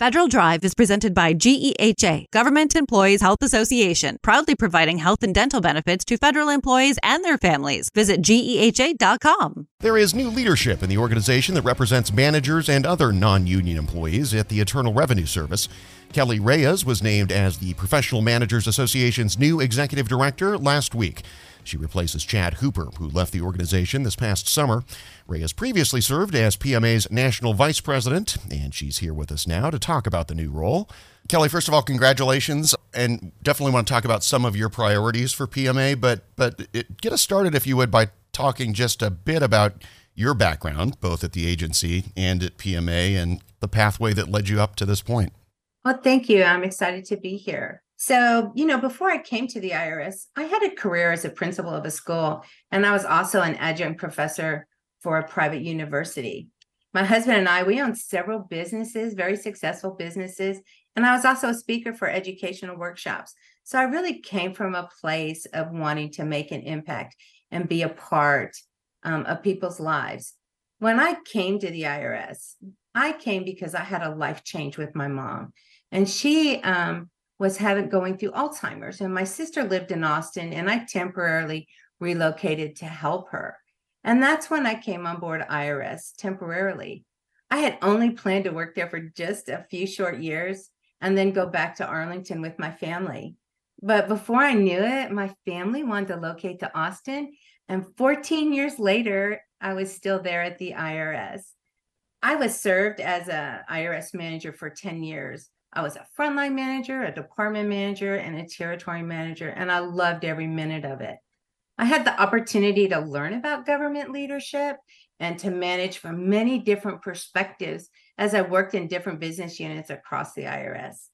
Federal Drive is presented by GEHA, Government Employees Health Association, proudly providing health and dental benefits to federal employees and their families. Visit GEHA.com. There is new leadership in the organization that represents managers and other non union employees at the Internal Revenue Service. Kelly Reyes was named as the Professional Managers Association's new executive director last week. She replaces Chad Hooper, who left the organization this past summer. Reyes previously served as PMA's national vice president, and she's here with us now to talk about the new role. Kelly, first of all, congratulations, and definitely want to talk about some of your priorities for PMA. But but it, get us started, if you would, by talking just a bit about your background, both at the agency and at PMA, and the pathway that led you up to this point. Well, thank you. I'm excited to be here. So, you know, before I came to the IRS, I had a career as a principal of a school, and I was also an adjunct professor for a private university. My husband and I, we owned several businesses, very successful businesses, and I was also a speaker for educational workshops. So I really came from a place of wanting to make an impact and be a part um, of people's lives. When I came to the IRS, I came because I had a life change with my mom, and she um, was having going through Alzheimer's, and my sister lived in Austin, and I temporarily relocated to help her. And that's when I came on board IRS temporarily. I had only planned to work there for just a few short years and then go back to Arlington with my family. But before I knew it, my family wanted to locate to Austin. And 14 years later, I was still there at the IRS. I was served as a IRS manager for 10 years. I was a frontline manager, a department manager, and a territory manager, and I loved every minute of it. I had the opportunity to learn about government leadership and to manage from many different perspectives as I worked in different business units across the IRS.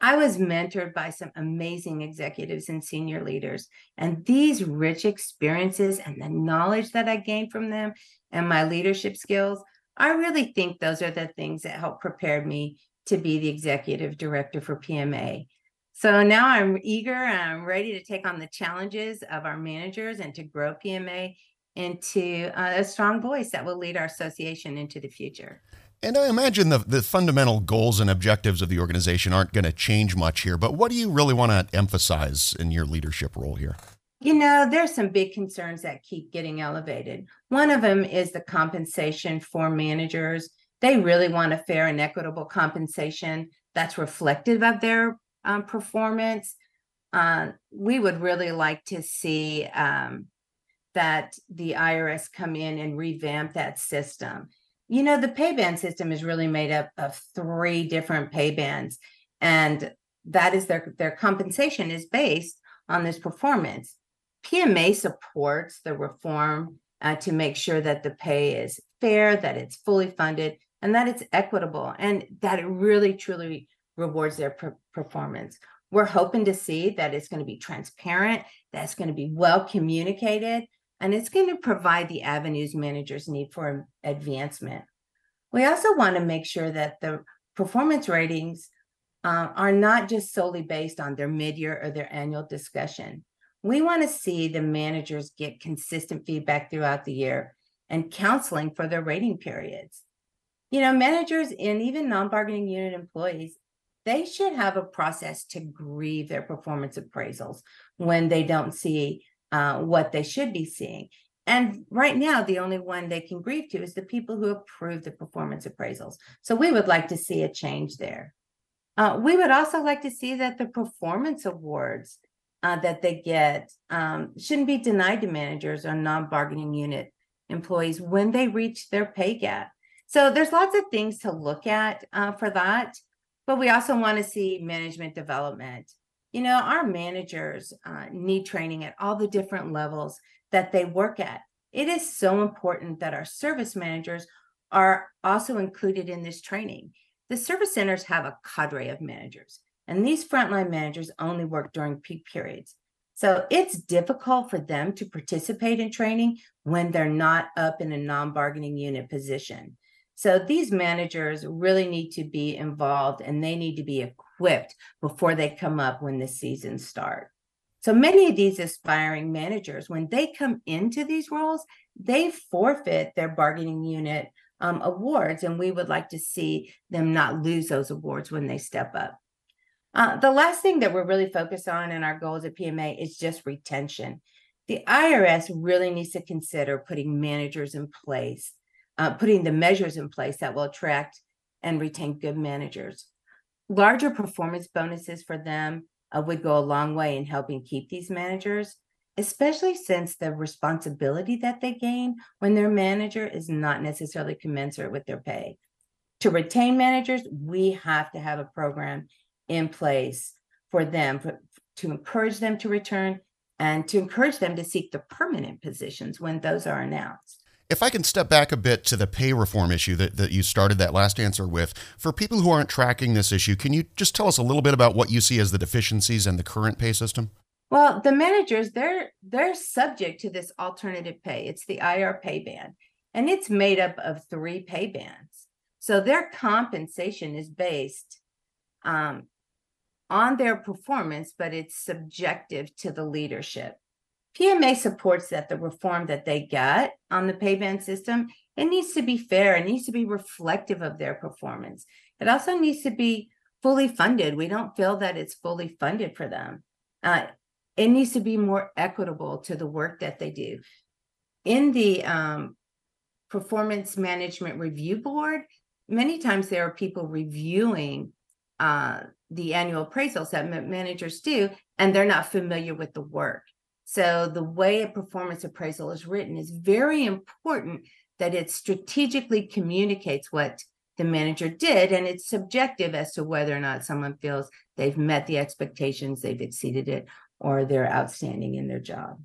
I was mentored by some amazing executives and senior leaders, and these rich experiences and the knowledge that I gained from them and my leadership skills, I really think those are the things that helped prepare me to be the executive director for PMA. So now I'm eager and I'm ready to take on the challenges of our managers and to grow PMA into uh, a strong voice that will lead our association into the future. And I imagine the, the fundamental goals and objectives of the organization aren't going to change much here, but what do you really want to emphasize in your leadership role here? You know, there's some big concerns that keep getting elevated. One of them is the compensation for managers they really want a fair and equitable compensation that's reflective of their um, performance. Uh, we would really like to see um, that the IRS come in and revamp that system. You know, the pay band system is really made up of three different pay bands, and that is their their compensation is based on this performance. PMA supports the reform uh, to make sure that the pay is fair, that it's fully funded, and that it's equitable and that it really truly rewards their performance. We're hoping to see that it's going to be transparent, that's going to be well communicated, and it's going to provide the avenues managers need for advancement. We also want to make sure that the performance ratings uh, are not just solely based on their mid year or their annual discussion. We want to see the managers get consistent feedback throughout the year and counseling for their rating periods you know, managers and even non bargaining unit employees, they should have a process to grieve their performance appraisals when they don't see uh, what they should be seeing. And right now, the only one they can grieve to is the people who approve the performance appraisals. So we would like to see a change there. Uh, we would also like to see that the performance awards uh, that they get um, shouldn't be denied to managers or non bargaining unit employees when they reach their pay gap. So there's lots of things to look at uh, for that, but we also want to see management development. You know, our managers uh, need training at all the different levels that they work at. It is so important that our service managers are also included in this training. The service centers have a cadre of managers, and these frontline managers only work during peak periods. So it's difficult for them to participate in training when they're not up in a non bargaining unit position. So these managers really need to be involved and they need to be equipped before they come up when the season starts. So many of these aspiring managers, when they come into these roles, they forfeit their bargaining unit um, awards, and we would like to see them not lose those awards when they step up. Uh, the last thing that we're really focused on in our goals at PMA is just retention. The IRS really needs to consider putting managers in place, uh, putting the measures in place that will attract and retain good managers. Larger performance bonuses for them uh, would go a long way in helping keep these managers, especially since the responsibility that they gain when their manager is not necessarily commensurate with their pay. To retain managers, we have to have a program in place for them for, to encourage them to return and to encourage them to seek the permanent positions when those are announced. If I can step back a bit to the pay reform issue that, that you started that last answer with, for people who aren't tracking this issue, can you just tell us a little bit about what you see as the deficiencies in the current pay system? Well, the managers, they're they're subject to this alternative pay. It's the IR pay band, and it's made up of three pay bands. So their compensation is based um, on their performance, but it's subjective to the leadership. PMA supports that the reform that they get on the pay band system, it needs to be fair, it needs to be reflective of their performance. It also needs to be fully funded. We don't feel that it's fully funded for them. Uh, it needs to be more equitable to the work that they do. In the um, performance management review board, many times there are people reviewing uh, the annual appraisals that managers do, and they're not familiar with the work. So the way a performance appraisal is written is very important that it strategically communicates what the manager did, and it's subjective as to whether or not someone feels they've met the expectations, they've exceeded it, or they're outstanding in their job.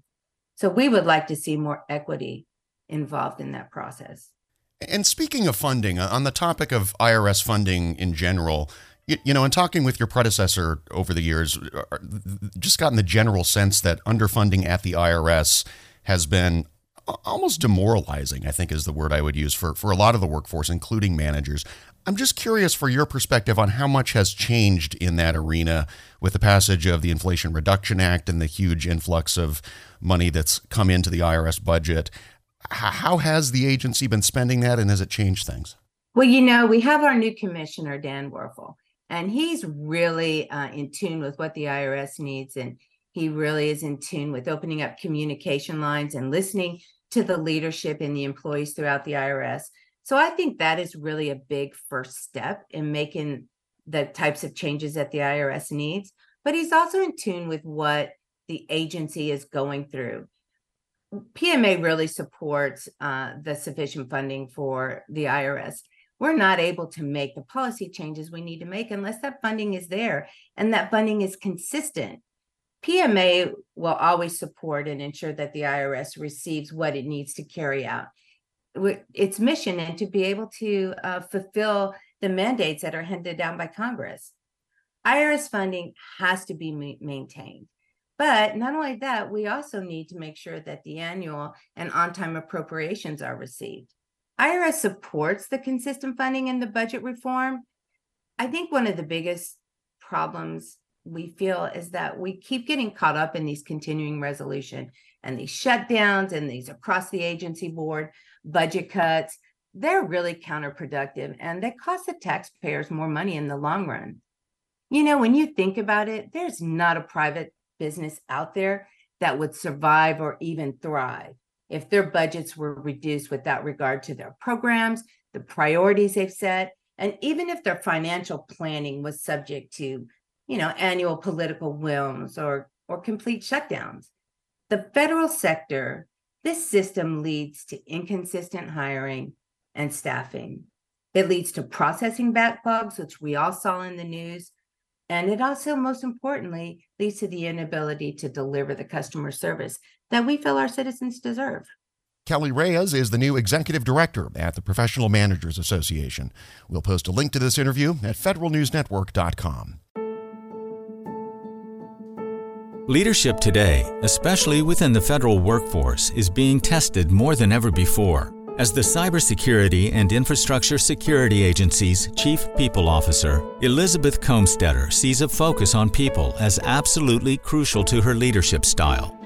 So we would like to see more equity involved in that process. And speaking of funding, on the topic of IRS funding in general, you, you know, in talking with your predecessor over the years, uh, uh, just gotten the general sense that underfunding at the IRS has been almost demoralizing, I think is the word I would use for, for a lot of the workforce, including managers. I'm just curious for your perspective on how much has changed in that arena with the passage of the Inflation Reduction Act and the huge influx of money that's come into the IRS budget. How has the agency been spending that and has it changed things? Well, you know, we have our new commissioner, Dan Werfel, and he's really uh, in tune with what the IRS needs. And he really is in tune with opening up communication lines and listening to the leadership and the employees throughout the IRS. So I think that is really a big first step in making the types of changes that the IRS needs. But he's also in tune with what the agency is going through. PMA really supports uh, the sufficient funding for the IRS we're not able to make the policy changes we need to make unless that funding is there and that funding is consistent. PMA will always support and ensure that the IRS receives what it needs to carry out its mission and to be able to uh, fulfill the mandates that are handed down by Congress. IRS funding has to be ma- maintained. But not only that, we also need to make sure that the annual and on time appropriations are received. IRS supports the consistent funding and the budget reform. I think one of the biggest problems we feel is that we keep getting caught up in these continuing resolution and these shutdowns and these across the agency board budget cuts. They're really counterproductive and they cost the taxpayers more money in the long run. You know, when you think about it, there's not a private business out there that would survive or even thrive if their budgets were reduced without regard to their programs, the priorities they've set, and even if their financial planning was subject to, you know, annual political whims or or complete shutdowns. The federal sector, this system leads to inconsistent hiring and staffing. It leads to processing backlogs, which we all saw in the news. And it also, most importantly, leads to the inability to deliver the customer service that we feel our citizens deserve. Kelly Reyes is the new executive director at the Professional Managers Association. We'll post a link to this interview at federalnewsnetwork.com. Leadership today, especially within the federal workforce, is being tested more than ever before. As the Cybersecurity and Infrastructure Security Agency's Chief People Officer, Elizabeth Kolmstetter sees a focus on people as absolutely crucial to her leadership style.